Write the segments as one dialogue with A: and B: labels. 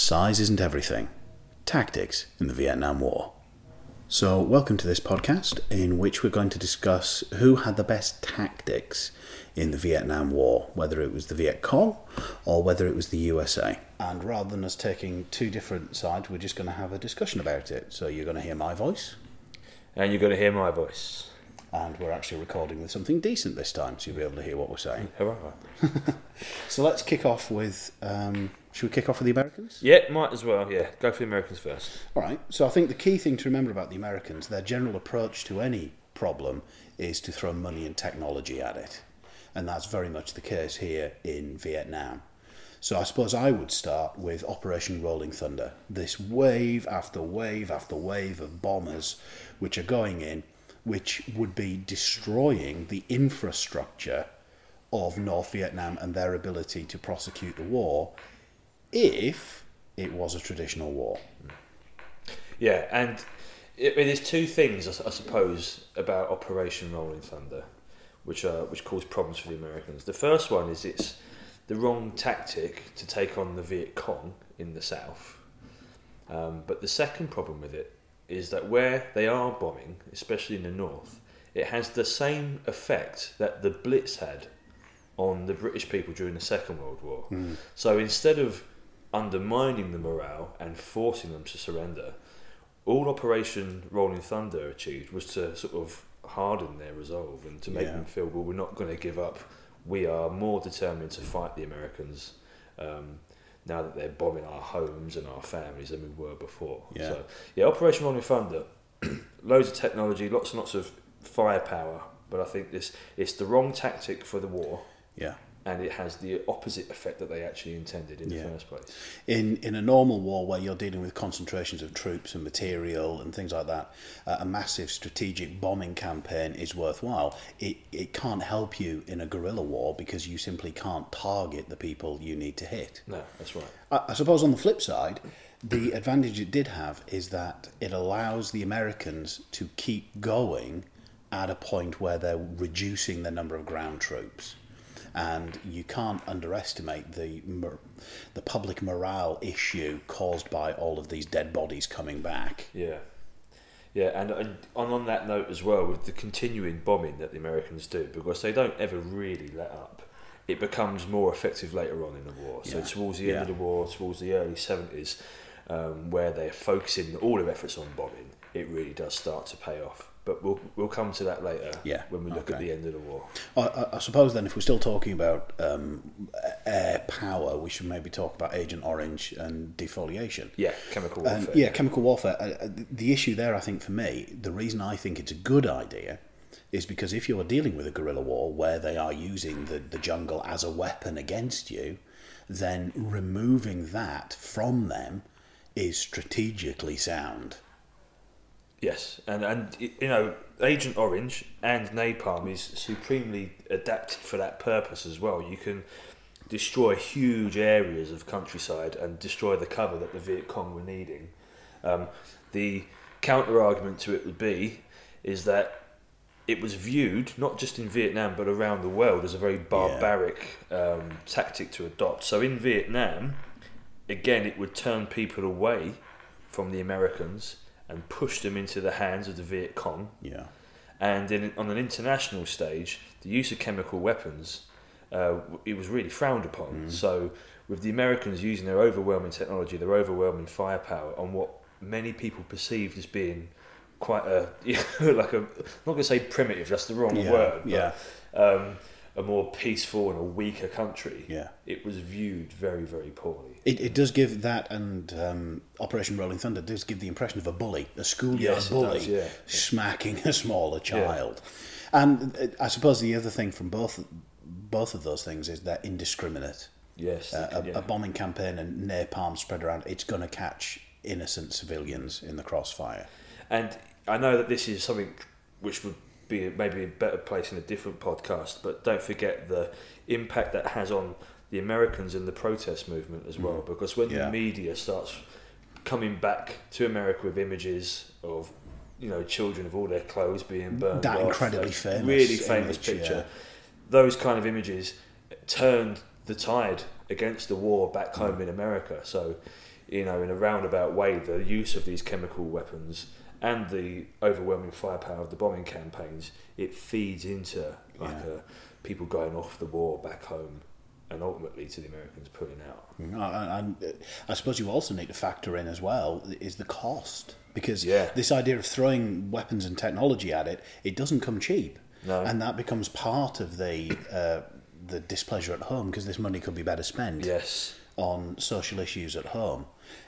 A: Size isn't everything. Tactics in the Vietnam War. So, welcome to this podcast in which we're going to discuss who had the best tactics in the Vietnam War, whether it was the Viet Cong or whether it was the USA. And rather than us taking two different sides, we're just going to have a discussion about it. So, you're going to hear my voice,
B: And you're going to hear my voice.
A: And we're actually recording with something decent this time, so you'll be able to hear what we're saying.
B: Hurrah.
A: So, let's kick off with. Um, should we kick off with the Americans?
B: Yeah, might as well, yeah. Go for the Americans first.
A: All right. So I think the key thing to remember about the Americans, their general approach to any problem is to throw money and technology at it. And that's very much the case here in Vietnam. So I suppose I would start with Operation Rolling Thunder. This wave after wave after wave of bombers which are going in, which would be destroying the infrastructure of North Vietnam and their ability to prosecute the war if it was a traditional war.
B: Yeah, and it, is two things, I suppose, about Operation Rolling Thunder, which are which cause problems for the Americans. The first one is it's the wrong tactic to take on the Viet Cong in the south. Um, but the second problem with it is that where they are bombing, especially in the north, it has the same effect that the Blitz had on the British people during the Second World War. So instead of undermining the morale and forcing them to surrender, all Operation Rolling Thunder achieved was to sort of harden their resolve and to make
A: Yeah.
B: them feel, well, we're not going to give up. We are more determined to fight the Americans um, now that they're bombing our homes and our families than we were before.
A: Yeah.
B: So, yeah, Operation Rolling Thunder, loads of technology, lots and lots of firepower, but I think this it's the wrong tactic for the war
A: Yeah.
B: And it has the opposite effect that they actually intended in
A: Yeah.
B: the first place.
A: In in a normal war where you're dealing with concentrations of troops and material and things like that, uh, a massive strategic bombing campaign is worthwhile. It it can't help you in a guerrilla war because you simply can't target the people you need to hit.
B: No, that's right.
A: I, I suppose on the flip side, the advantage it did have is that it allows the Americans to keep going at a point where they're reducing the number of ground troops. And you can't underestimate the the public morale issue caused by all of these dead bodies coming back.
B: Yeah. Yeah, and, and on, that note as well, with the continuing bombing that the Americans do, because they don't ever really let up, it becomes more effective later on in the war. So
A: Yeah.
B: towards the end of the war, towards the early 70s, um, where they're focusing all their efforts on bombing, it really does start to pay off. But we'll, we'll come to that later
A: Yeah,
B: when we look at the end of the war.
A: I, I, suppose then, if we're still talking about um, air power, we should maybe talk about Agent Orange and defoliation.
B: Yeah, chemical
A: Um,
B: warfare.
A: yeah, chemical warfare. Uh, uh, the issue there, I think, for me, the reason I think it's a good idea is because if you're dealing with a guerrilla war where they are using the, the jungle as a weapon against you, then removing that from them is strategically sound.
B: Yes, and and you know, Agent Orange and napalm is supremely adapted for that purpose as well. You can destroy huge areas of countryside and destroy the cover that the Viet Cong were needing. Um, the counter argument to it would be is that it was viewed not just in Vietnam but around the world as a very barbaric um, tactic to adopt. So in Vietnam, again, it would turn people away from the Americans and pushed them into the hands of the Viet Cong.
A: Yeah.
B: And in, on an international stage, the use of chemical weapons uh, it was really frowned upon. So with the Americans using their overwhelming technology, their overwhelming firepower on what many people perceived as being quite a like a I'm not going to say primitive, that's the wrong
A: Yeah,
B: word. But,
A: yeah.
B: Um, a more peaceful and a weaker country.
A: Yeah.
B: It was viewed very, very poorly.
A: It, it does give that and um, Operation Rolling Thunder does give the impression of a bully, a schoolyard
B: Yes,
A: bully,
B: does, yeah.
A: smacking a smaller child. And uh, I suppose the other thing from both both of those things is they're indiscriminate.
B: Yes.
A: Uh, a,
B: yeah.
A: a bombing campaign and napalm spread around, it's going to catch innocent civilians in the crossfire.
B: And I know that this is something which would be maybe a better place in a different podcast, but don't forget the impact that has on the Americans and the protest movement as well. Mm. Because when
A: Yeah.
B: the media starts coming back to America with images of you know children of all their clothes being burned,
A: That
B: off,
A: incredibly
B: that
A: famous
B: really famous
A: image,
B: picture,
A: yeah.
B: those kind of images turned the tide against the war back mm. home in America. So, you know, in a roundabout way, the use of these chemical weapons and the overwhelming firepower of the bombing campaigns, it feeds into like
A: Yeah.
B: a, people going off the war back home, and ultimately to the Americans pulling out.
A: Uh, And uh, I suppose you also need to factor in as well is the cost because
B: Yeah.
A: this idea of throwing weapons and technology at it, it doesn't come cheap,
B: No.
A: and that becomes part of the uh, the displeasure at home because this money could be better spent
B: Yes.
A: on social issues at home.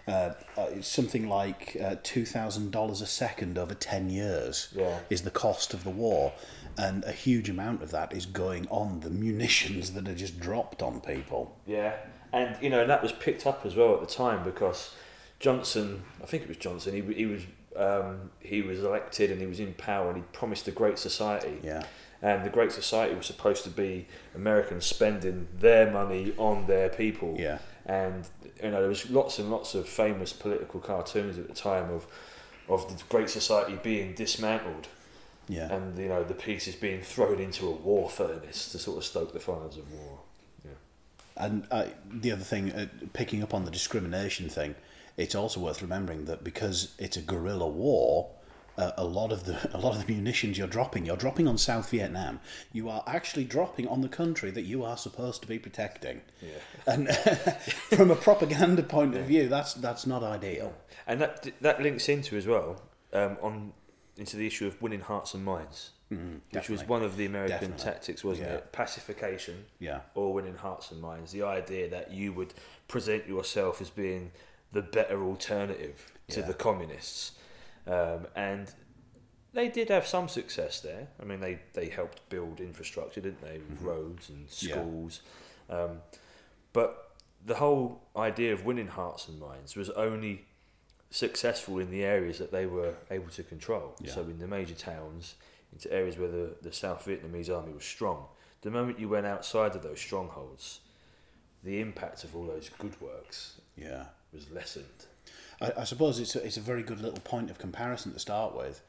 A: Uh, uh, something like uh, two thousand dollars a second over ten years
B: Yeah.
A: is the cost of the war, and a huge amount of that is going on the munitions that are just dropped on people.
B: Yeah, and you know, and that was picked up as well at the time because Johnson, I think it was Johnson, he, he was um, he was elected and he was in power and he promised a great society.
A: Yeah.
B: And the Great Society was supposed to be Americans spending their money on their people.
A: Yeah.
B: And you know, there was lots and lots of famous political cartoons at the time of of the Great Society being dismantled
A: Yeah.
B: and you know the pieces being thrown into a war furnace to sort of stoke the fires of war. Yeah.
A: And uh, the other thing, uh, picking up on the discrimination thing, it's also worth remembering that because it's a guerrilla war, uh, a lot of the a lot of the munitions you're dropping, you're dropping on South Vietnam. You are actually dropping on the country that you are supposed to be protecting.
B: Yeah.
A: And from a propaganda point of view, that's that's not ideal.
B: And that that links into as well um, on into the issue of winning hearts and minds, which was one of the American
A: Definitely.
B: tactics, wasn't
A: Yeah.
B: it? Pacification
A: Yeah.
B: or winning hearts and minds. The idea that you would present yourself as being the better alternative to the communists, um, and they did have some success there. I mean, they they helped build infrastructure, didn't they, with roads and
A: Mm-hmm. Yeah.
B: schools. Um, but the whole idea of winning hearts and minds was only successful in the areas that they were able to control.
A: Yeah.
B: So in the major towns, into areas where the, the South Vietnamese army was strong. The moment you went outside of those strongholds, the impact of all those good works
A: Yeah.
B: was lessened.
A: I, I suppose it's a, it's a very good little point of comparison to start with,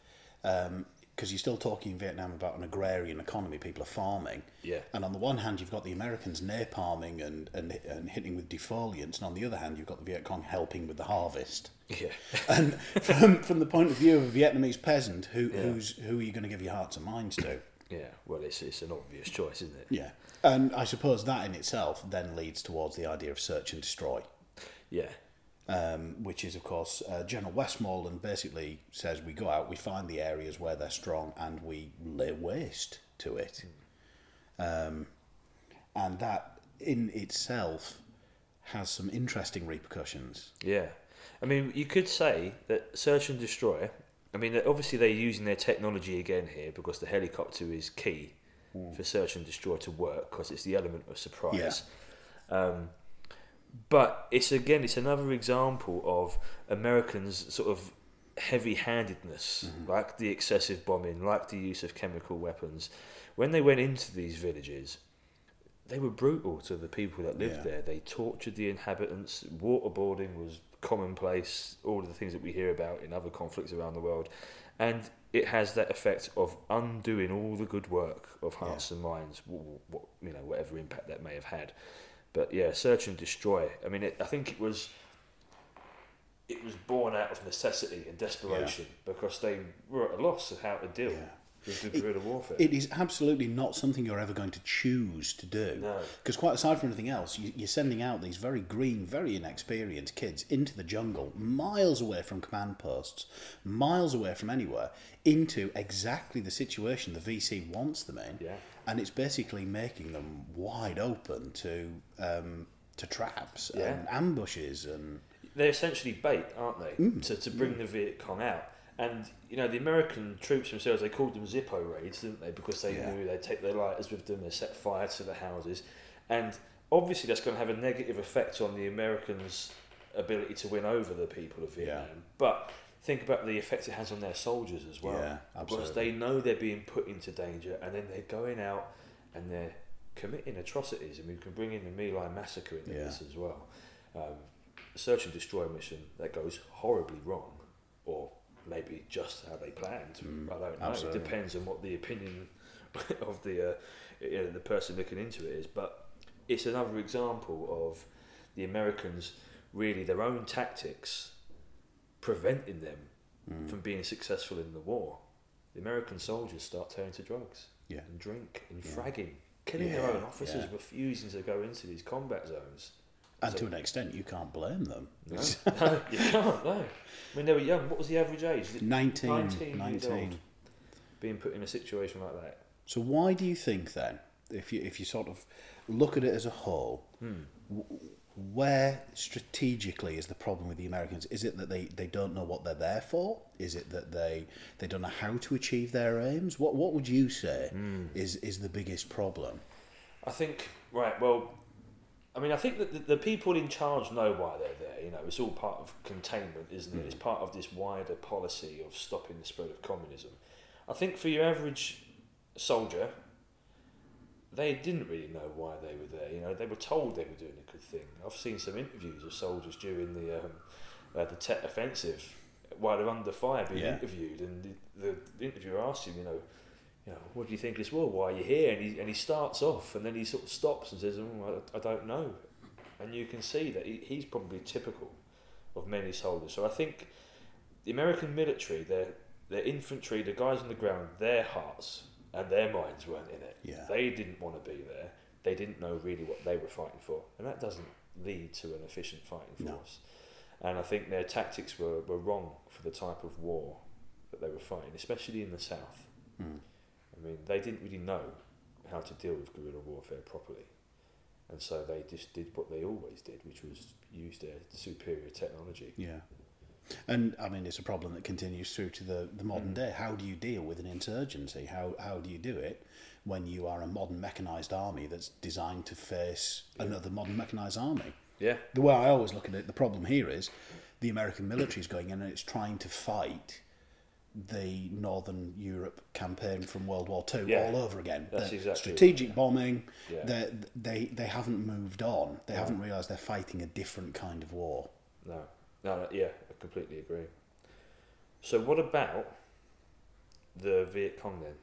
A: um, because you're still talking in Vietnam about an agrarian economy. People are farming,
B: Yeah.
A: and on the one hand, you've got the Americans napalming and, and and hitting with defoliants, and on the other hand, you've got the Viet Cong helping with the harvest.
B: Yeah.
A: And from from the point of view of a Vietnamese peasant, who
B: Yeah.
A: who's who are you going to give your hearts and minds to?
B: Yeah. Well, it's, it's an obvious choice, isn't it?
A: Yeah, and I suppose that in itself then leads towards the idea of search and destroy.
B: Yeah.
A: Um, which is, of course, uh, General Westmoreland basically says we go out, we find the areas where they're strong, and we lay waste to it. Um, and that in itself has some interesting repercussions.
B: Yeah. I mean, you could say that search and destroy. I mean, obviously they're using their technology again here because the helicopter is key for search and destroy to work because it's the element of surprise. Um, but it's again, it's another example of Americans' sort of heavy-handedness, mm-hmm. like the excessive bombing, like the use of chemical weapons. When they went into these villages, they were brutal to the people that lived
A: Yeah.
B: there. They tortured the inhabitants. Waterboarding was commonplace. All of the things that we hear about in other conflicts around the world, and it has that effect of undoing all the good work of hearts and minds. What, what, you know, whatever impact that may have had. But yeah, search and destroy. I mean, it, I think it was. It was born out of necessity and desperation because they were at a loss of how to deal
A: Yeah.
B: Guerrilla warfare.
A: It is absolutely not something you're ever going to choose to do.
B: No.
A: Because quite aside from anything else, you, you're sending out these very green, very inexperienced kids into the jungle, miles away from command posts, miles away from anywhere, into exactly the situation the VC wants them in.
B: Yeah.
A: And it's basically making them wide open to um, to traps
B: Yeah.
A: and ambushes and
B: they're essentially bait, aren't they,
A: Mm.
B: to, to bring the Viet Cong out. And you know the American troops themselves, they called them Zippo raids, didn't they? Because they
A: Yeah.
B: knew they'd take their lighters with them, they set fire to the houses, and obviously that's going to have a negative effect on the Americans' ability to win over the people of Vietnam. But think about the effect it has on their soldiers as well,
A: Yeah,
B: because they know they're being put into danger, and then they're going out and they're committing atrocities, and we can bring in the My Lai massacre into
A: Yeah.
B: this as well. Um, search and destroy mission that goes horribly wrong, or maybe just how they planned. I don't know.
A: absolutely.
B: It depends on what the opinion of the uh, you know, the person looking into it is. But it's another example of the Americans really their own tactics preventing them
A: Mm.
B: from being successful in the war. The American soldiers start turning to drugs
A: Yeah.
B: and drink and
A: Yeah.
B: fragging, killing their own officers,
A: yeah.
B: refusing to go into these combat zones.
A: And
B: So-
A: to an extent, you can't blame them.
B: No, no, you can't. No, I mean they were young. What was the average age? Is it
A: 19,
B: 19 years
A: 19.
B: old. Being put in a situation like that.
A: So why do you think then, if you if you sort of look at it as a whole,
B: Hmm.
A: w- where strategically is the problem with the Americans? Is it that they, they don't know what they're there for? Is it that they they don't know how to achieve their aims? What what would you say
B: Hmm.
A: is is the biggest problem?
B: I think right. Well, I mean, I think that the, the people in charge know why they're there. You know, it's all part of containment, isn't it? It's part of this wider policy of stopping the spread of communism. I think for your average soldier, they didn't really know why they were there. You know, they were told they were doing a good thing. I've seen some interviews of soldiers during the um, uh, the Tet Offensive while they're under fire being
A: Yeah.
B: interviewed, and the, the, the interviewer asks him, you know, you know, what do you think of this war? Why are you here? And he, and he starts off, and then he sort of stops and says, oh, I, I don't know. And you can see that he, he's probably typical of many soldiers. So I think the American military, their their infantry, the guys on the ground, their hearts and their minds weren't in it.
A: Yeah.
B: They didn't want to be there. They didn't know really what they were fighting for, and that doesn't lead to an efficient fighting
A: No.
B: force. And I think their tactics were, were wrong for the type of war that they were fighting, especially in the south.
A: Hmm.
B: I mean, they didn't really know how to deal with guerrilla warfare properly. And so they just did what they always did, which was use their superior technology.
A: Yeah. And I mean, it's a problem that continues through to the, the modern
B: Mm.
A: day. How do you deal with an insurgency? How, how do you do it when you are a modern mechanised army that's designed to face another modern mechanised army?
B: Yeah,
A: The way I always look at it, the problem here is the American military is going in and it's trying to fight the Northern Europe campaign from World War Two
B: Yeah.
A: all over again.
B: That's
A: The
B: exactly
A: strategic
B: right.
A: bombing.
B: Yeah.
A: They they haven't moved on. They
B: No.
A: haven't realised they're fighting a different kind of war.
B: no, no, no, yeah, I completely agree. So, what about the Viet Cong then,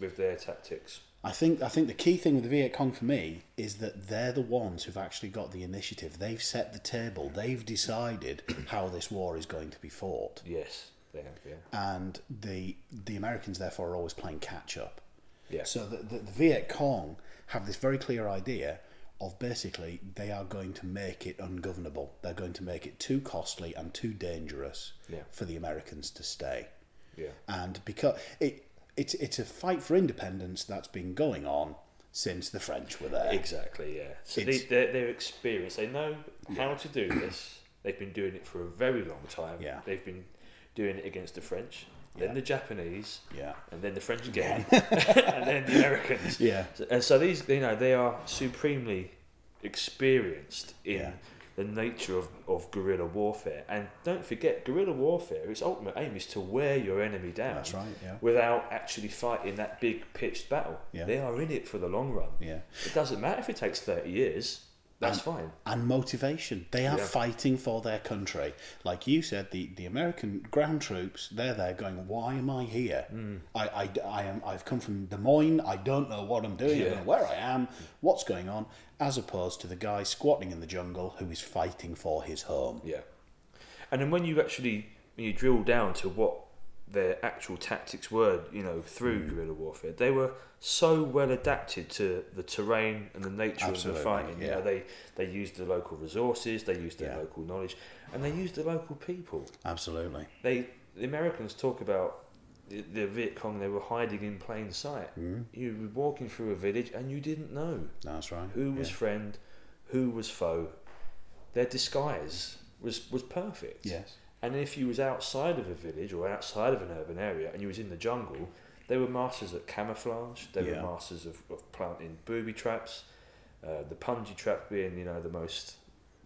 B: with their tactics?
A: I think I think the key thing with the Viet Cong for me is that they're the ones who've actually got the initiative. They've set the table. They've decided how this war is going to be fought,
B: Yes, they have, yeah.
A: and the the Americans therefore are always playing catch up.
B: Yeah,
A: So the, the, the Viet Cong have this very clear idea of basically they are going to make it ungovernable. They're going to make it too costly and too dangerous
B: Yeah.
A: for the Americans to stay.
B: yeah,
A: And because it it's it's a fight for independence that's been going on since the French were there.
B: exactly, yeah. So, they, they're, they're experienced, they know how to do this. They've been doing it for a very long time.
A: Yeah.
B: They've been doing it against the French, then the Japanese,
A: Yeah.
B: and then the French again, and then the Americans.
A: Yeah.
B: So, and so these, you know, they are supremely experienced in
A: Yeah.
B: the nature of, of guerrilla warfare. And don't forget, guerrilla warfare, its ultimate aim is to wear your enemy down
A: That's right, yeah.
B: without actually fighting that big pitched battle.
A: Yeah.
B: They are in it for the long run.
A: Yeah.
B: It doesn't matter if it takes 30 years, that's fine.
A: and motivation. They are
B: Yeah.
A: fighting for their country. Like you said, the, the American ground troops, they're there going, why am I here?
B: Hmm.
A: I, I, I am, I've come from Des Moines. I don't know what I'm doing. I don't know where I am. What's going on? As opposed to the guy squatting in the jungle who is fighting for his home.
B: Yeah. And then when you actually when you drill down to what their actual tactics were, you know, through guerrilla warfare, they were so well adapted to the terrain and the nature
A: Absolutely,
B: of the fighting. You
A: yeah.
B: know, they they used the local resources, they used their
A: Yeah.
B: local knowledge, and they used the local people.
A: Absolutely.
B: They the Americans talk about the, the Viet Cong. They were hiding in plain sight.
A: Mm,
B: You were walking through a village and you didn't know
A: that's right.
B: who was
A: yeah.
B: friend, who was foe. Their disguise was was perfect.
A: Yes.
B: And if you was outside of a village or outside of an urban area and you was in the jungle, they were masters at camouflage. They
A: Yeah.
B: were masters of, of planting booby traps. Uh, the punji trap being, you know, the most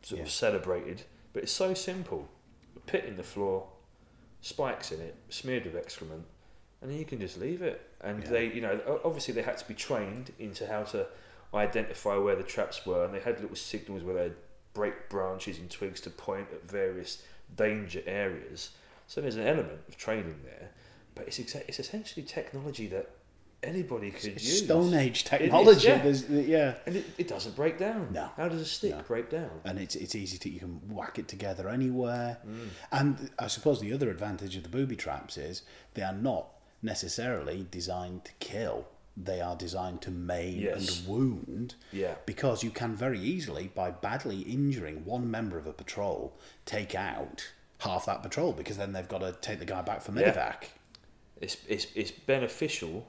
B: sort
A: Yeah.
B: of celebrated. But it's so simple. A pit in the floor, spikes in it, smeared with excrement, and then you can just leave it. And
A: Yeah.
B: they, you know, obviously they had to be trained into how to identify where the traps were, and they had little signals where they'd break branches and twigs to point at various danger areas. So there's an element of training there, but it's exa- it's essentially technology that anybody could
A: It's
B: use.
A: Stone Age
B: is,
A: technology.
B: yeah.
A: Yeah.
B: And it, it doesn't break down.
A: No.
B: How does a stick
A: No.
B: break down?
A: and it's it's easy to you can whack it together anywhere.
B: Mm.
A: And I suppose the other advantage of the booby traps is they are not necessarily designed to kill. They are designed to maim
B: Yes.
A: and wound.
B: Yeah.
A: Because you can very easily, by badly injuring one member of a patrol, take out half that patrol because then they've got to take the guy back for
B: Yeah.
A: medevac.
B: It's, it's, it's beneficial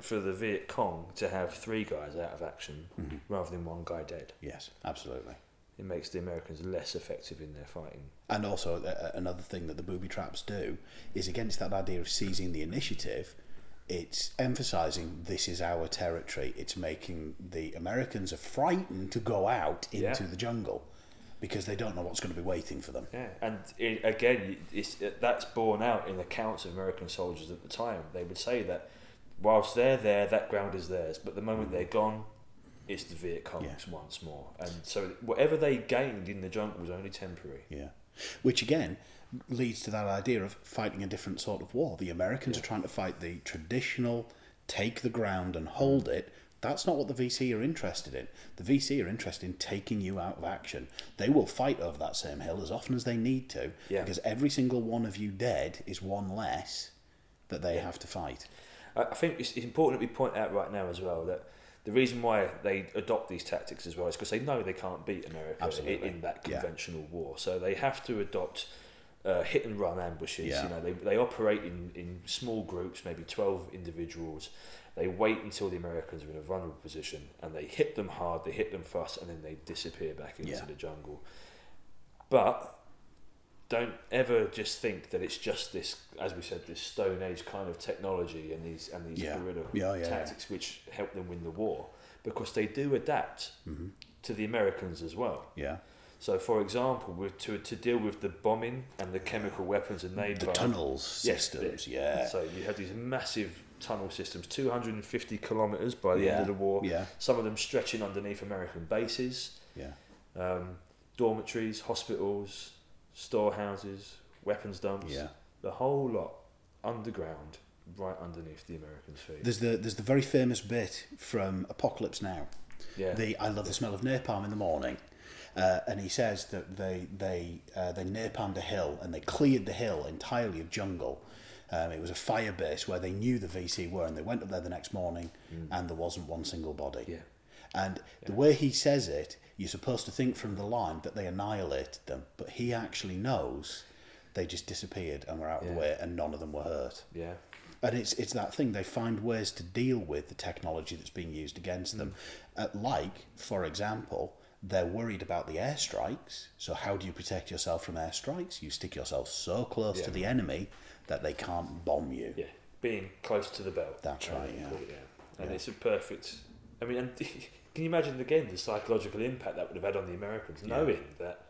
B: for the Viet Cong to have three guys out of action
A: Mm-hmm.
B: rather than one guy dead.
A: Yes, absolutely.
B: It makes the Americans less effective in their fighting.
A: And also, uh, another thing that the booby traps do is against that idea of seizing the initiative, it's emphasizing this is our territory. It's making the Americans are frightened to go out into
B: Yeah.
A: the jungle because they don't know what's going to be waiting for them.
B: Yeah, and it, again, it's, uh, that's borne out in accounts of American soldiers at the time. They would say that whilst they're there, that ground is theirs, but the moment mm. they're gone, it's the Viet Cong's
A: Yeah.
B: once more. And so whatever they gained in the jungle was only temporary.
A: Yeah. Which again leads to that idea of fighting a different sort of war. The Americans are trying to fight the traditional take the ground and hold it. That's not what the VC are interested in. The VC are interested in taking you out of action. They will fight over that same hill as often as they need to
B: Yeah.
A: because every single one of you dead is one less that they have to fight.
B: I think it's it's important that we point out right now as well that the reason why they adopt these tactics as well is because they know they can't beat America in, in that
A: Yeah.
B: conventional war. So they have to adopt uh, hit and run ambushes.
A: Yeah.
B: You know, they, they operate in, in small groups, maybe 12 individuals. They wait until the Americans are in a vulnerable position and they hit them hard, they hit them fast, and then they disappear back into
A: Yeah.
B: the jungle. But don't ever just think that it's just this, as we said, this Stone Age kind of technology and these and these
A: Yeah.
B: guerrilla
A: Yeah, yeah,
B: tactics which help them win the war, because they do adapt
A: Mm-hmm.
B: to the Americans as well.
A: Yeah.
B: So, for example, with, to to deal with the bombing and the chemical weapons and they
A: The tunnels
B: Yes,
A: systems,
B: the-
A: yeah.
B: So you have these massive tunnel systems, 250 kilometres by the end of the war.
A: Yeah.
B: Some of them stretching underneath American bases,
A: Yeah.
B: um, dormitories, hospitals, storehouses, weapons dumps.
A: Yeah.
B: The whole lot underground, right underneath the Americans' feet.
A: There's the there's the very famous bit from Apocalypse Now.
B: yeah.
A: The I love the smell of napalm in the morning, uh, and he says that they they uh, they napalmed a hill and they cleared the hill entirely of jungle. Um, it was a fire base where they knew the VC were, and they went up there the next morning, and there wasn't one single body.
B: Yeah.
A: And the way he says it, you're supposed to think from the line that they annihilated them, but he actually knows they just disappeared and were out of the way, and none of them were hurt.
B: yeah.
A: And it's it's that thing they find ways to deal with the technology that's being used against them. Uh, like, for example, they're worried about the airstrikes. So how do you protect yourself from airstrikes? You stick yourself so close
B: Yeah.
A: to the enemy that they can't bomb you.
B: Yeah, being close to the belt.
A: That's right, yeah.
B: yeah. And
A: Yeah.
B: it's a perfect. I mean, and can you imagine again the psychological impact that would have had on the Americans,
A: Yeah.
B: knowing that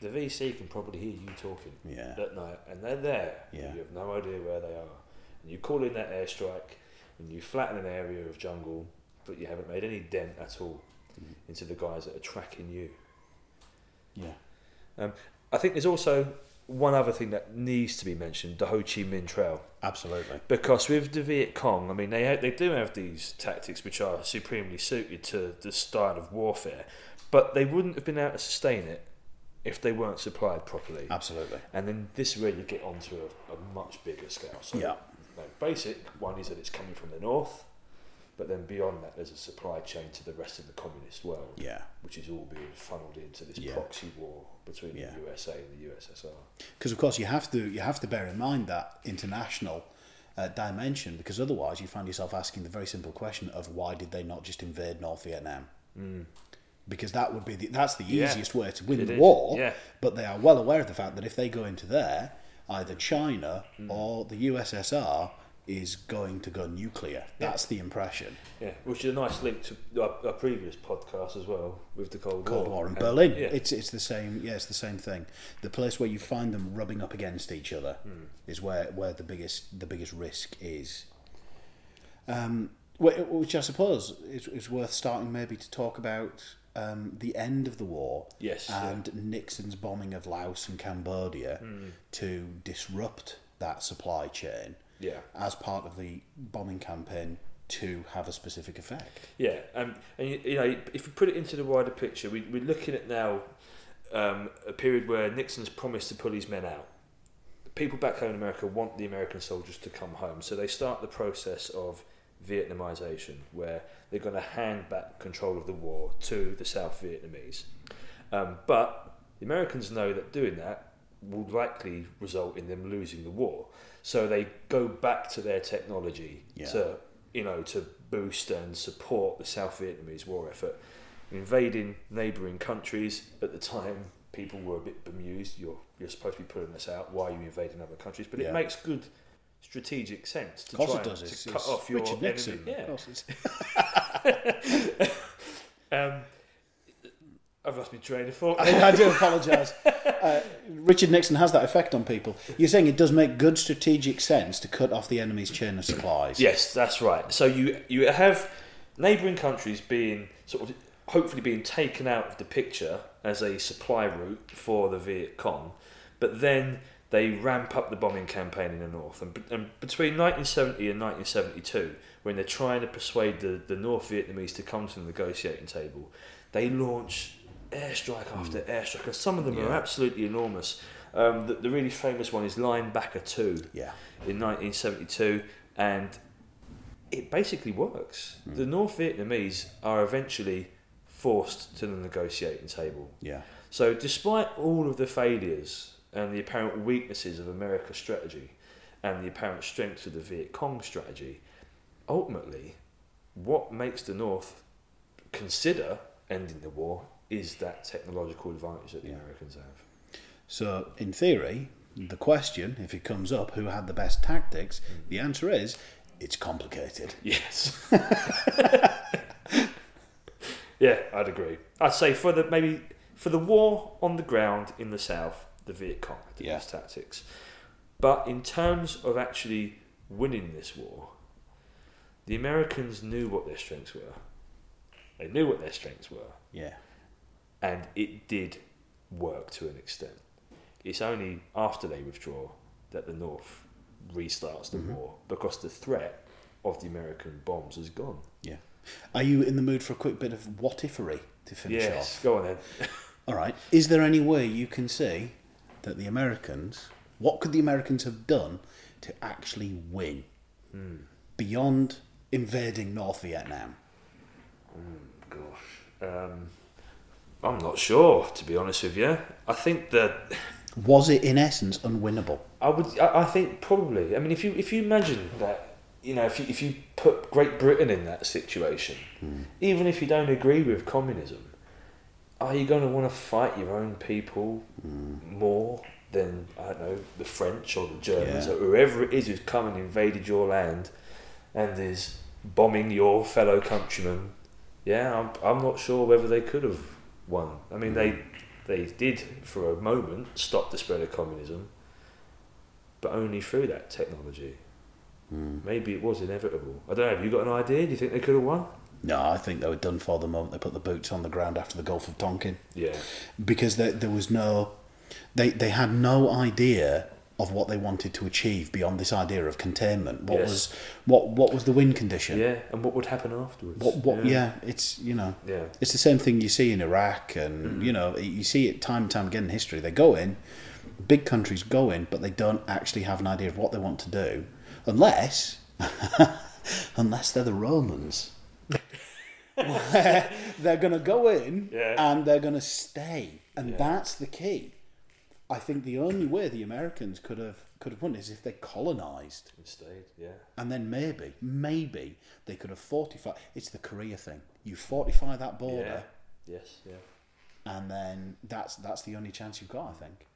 B: the VC can probably hear you talking
A: Yeah.
B: at night, and they're there. and
A: Yeah.
B: You have no idea where they are, and you call in that airstrike, and you flatten an area of jungle, but you haven't made any dent at all
A: Mm.
B: into the guys that are tracking you.
A: Yeah.
B: I think there's also one other thing that needs to be mentioned: the Ho Chi Minh Trail.
A: Absolutely.
B: Because with the Viet Cong, I mean, they they do have these tactics which are supremely suited to the style of warfare, but they wouldn't have been able to sustain it if they weren't supplied properly.
A: Absolutely.
B: And then this is where you get onto a, a much bigger scale. So,
A: Yeah.
B: no, basic one is that it's coming from the north, but then beyond that, there's a supply chain to the rest of the communist world,
A: Yeah.
B: which is all being funneled into this
A: Yeah.
B: proxy war between
A: Yeah.
B: the USA and the USSR.
A: Because of course you have to you have to bear in mind that international uh, dimension because otherwise you find yourself asking the very simple question of why did they not just invade North Vietnam? Because that would be the, that's the
B: Mm.
A: Easiest way to win
B: it
A: the
B: is,
A: war. But they are well aware of the fact that if they go into there, either China
B: Mm.
A: or the USSR is going to go nuclear. That's the impression.
B: Yeah, which is a nice link to our, our previous podcast as well with the Cold,
A: Cold War in
B: And-
A: Berlin.
B: Yeah,
A: It's it's the same. Yeah, it's the same thing. The place where you find them rubbing up against each other
B: Hmm.
A: is where, where the biggest the biggest risk is. Um, which I suppose is, is worth starting maybe to talk about um, the end of the war.
B: Yes, yeah.
A: And Nixon's bombing of Laos and Cambodia
B: Hmm.
A: to disrupt that supply chain
B: yeah,
A: as part of the bombing campaign to have a specific effect.
B: Yeah, um, and you, you know, if we put it into the wider picture, we, we're looking at now um, a period where Nixon's promised to pull his men out. People back home in America want the American soldiers to come home, so they start the process of Vietnamization, where they're going to hand back control of the war to the South Vietnamese. Um, but the Americans know that doing that will likely result in them losing the war, so they go back to their technology
A: Yeah.
B: to you know to boost and support the South Vietnamese war effort, invading neighbouring countries. At the time, people were a bit bemused. You're you're supposed to be pulling this out. Why are you invading other countries? But
A: Yeah.
B: it makes good strategic sense to try
A: it does.
B: and
A: It's,
B: to cut
A: it's
B: off your
A: Richard Nixon.
B: enemy.
A: Of
B: Yeah.
A: course
B: Um, I've lost my train of thought.
A: I, I do apologise. Uh, Richard Nixon has that effect on people. You're saying it does make good strategic sense to cut off the enemy's chain of supplies.
B: Yes, that's right. So you you have neighbouring countries being sort of hopefully being taken out of the picture as a supply route for the Viet Cong, but then they ramp up the bombing campaign in the north. And, and between 1970 and 1972, when they're trying to persuade the, the North Vietnamese to come to the negotiating table, they launch airstrike after airstrike, and some of them are absolutely enormous. Um, the, the really famous one is Linebacker 2
A: Yeah.
B: in 1972, and it basically works. The North Vietnamese are eventually forced to the negotiating table.
A: Yeah.
B: So, despite all of the failures and the apparent weaknesses of America's strategy and the apparent strengths of the Viet Cong strategy, ultimately, what makes the North consider ending the war is that technological advantage that the
A: Yeah.
B: Americans have.
A: So, in theory, the question, if it comes up, who had the best tactics, mm. the answer is it's complicated.
B: Yes. yeah, I'd agree. I'd say for the maybe for the war on the ground in the south, the Viet Cong did
A: Yeah.
B: these tactics. But in terms of actually winning this war, the Americans knew what their strengths were. They knew what their strengths were,
A: Yeah.
B: And it did work to an extent. It's only after they withdraw that the North restarts the
A: Mhm.
B: war because the threat of the American bombs is gone. Yeah.
A: Are you in the mood for a quick bit of what ifery to finish
B: yes,
A: off?
B: go on then.
A: All right. Is there any way you can see that the Americans, what could the Americans have done to actually win beyond invading North Vietnam?
B: Gosh, um, I'm not sure to be honest with you. I think that
A: Was it in essence unwinnable?
B: I would. I, I think probably. I mean, if you if you imagine that, you know, if you if you put Great Britain in that situation, hmm. even if you don't agree with communism, are you going to want to fight your own people hmm. more than I don't know the French or the Germans
A: Yeah.
B: or whoever it is who's come and invaded your land and is bombing your fellow countrymen? Yeah, I'm I'm not sure whether they could have won. I mean, they they did for a moment stop the spread of communism, but only through that technology. Hmm. Maybe it was inevitable. I don't know. Have you got an idea? Do you think they could have won?
A: No, I think they were done for the moment they put the boots on the ground after the Gulf of Tonkin.
B: Yeah.
A: because there, there was no they they had no idea of what they wanted to achieve beyond this idea of containment what
B: Yes.
A: was what what was the win condition
B: Yeah. And what would happen afterwards?
A: what what yeah. it's you know
B: Yeah.
A: it's the same thing you see in Iraq and
B: Mm-hmm.
A: you know you see it time and time again in history they go in big countries go in but they don't actually have an idea of what they want to do unless unless they're the Romans they're going to go in
B: Yeah.
A: and they're going to stay, and
B: Yeah.
A: that's the key. I think the only way the Americans could have could have won is if they colonized,
B: It stayed. Yeah.
A: and then maybe, maybe they could have fortified. It's the Korea thing. You fortify that border,
B: Yeah. Yes. Yeah.
A: and then that's that's the only chance you've got. I think.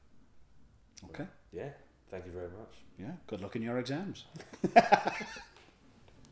A: Okay.
B: Yeah. Thank you very much.
A: Yeah. Good luck in your exams.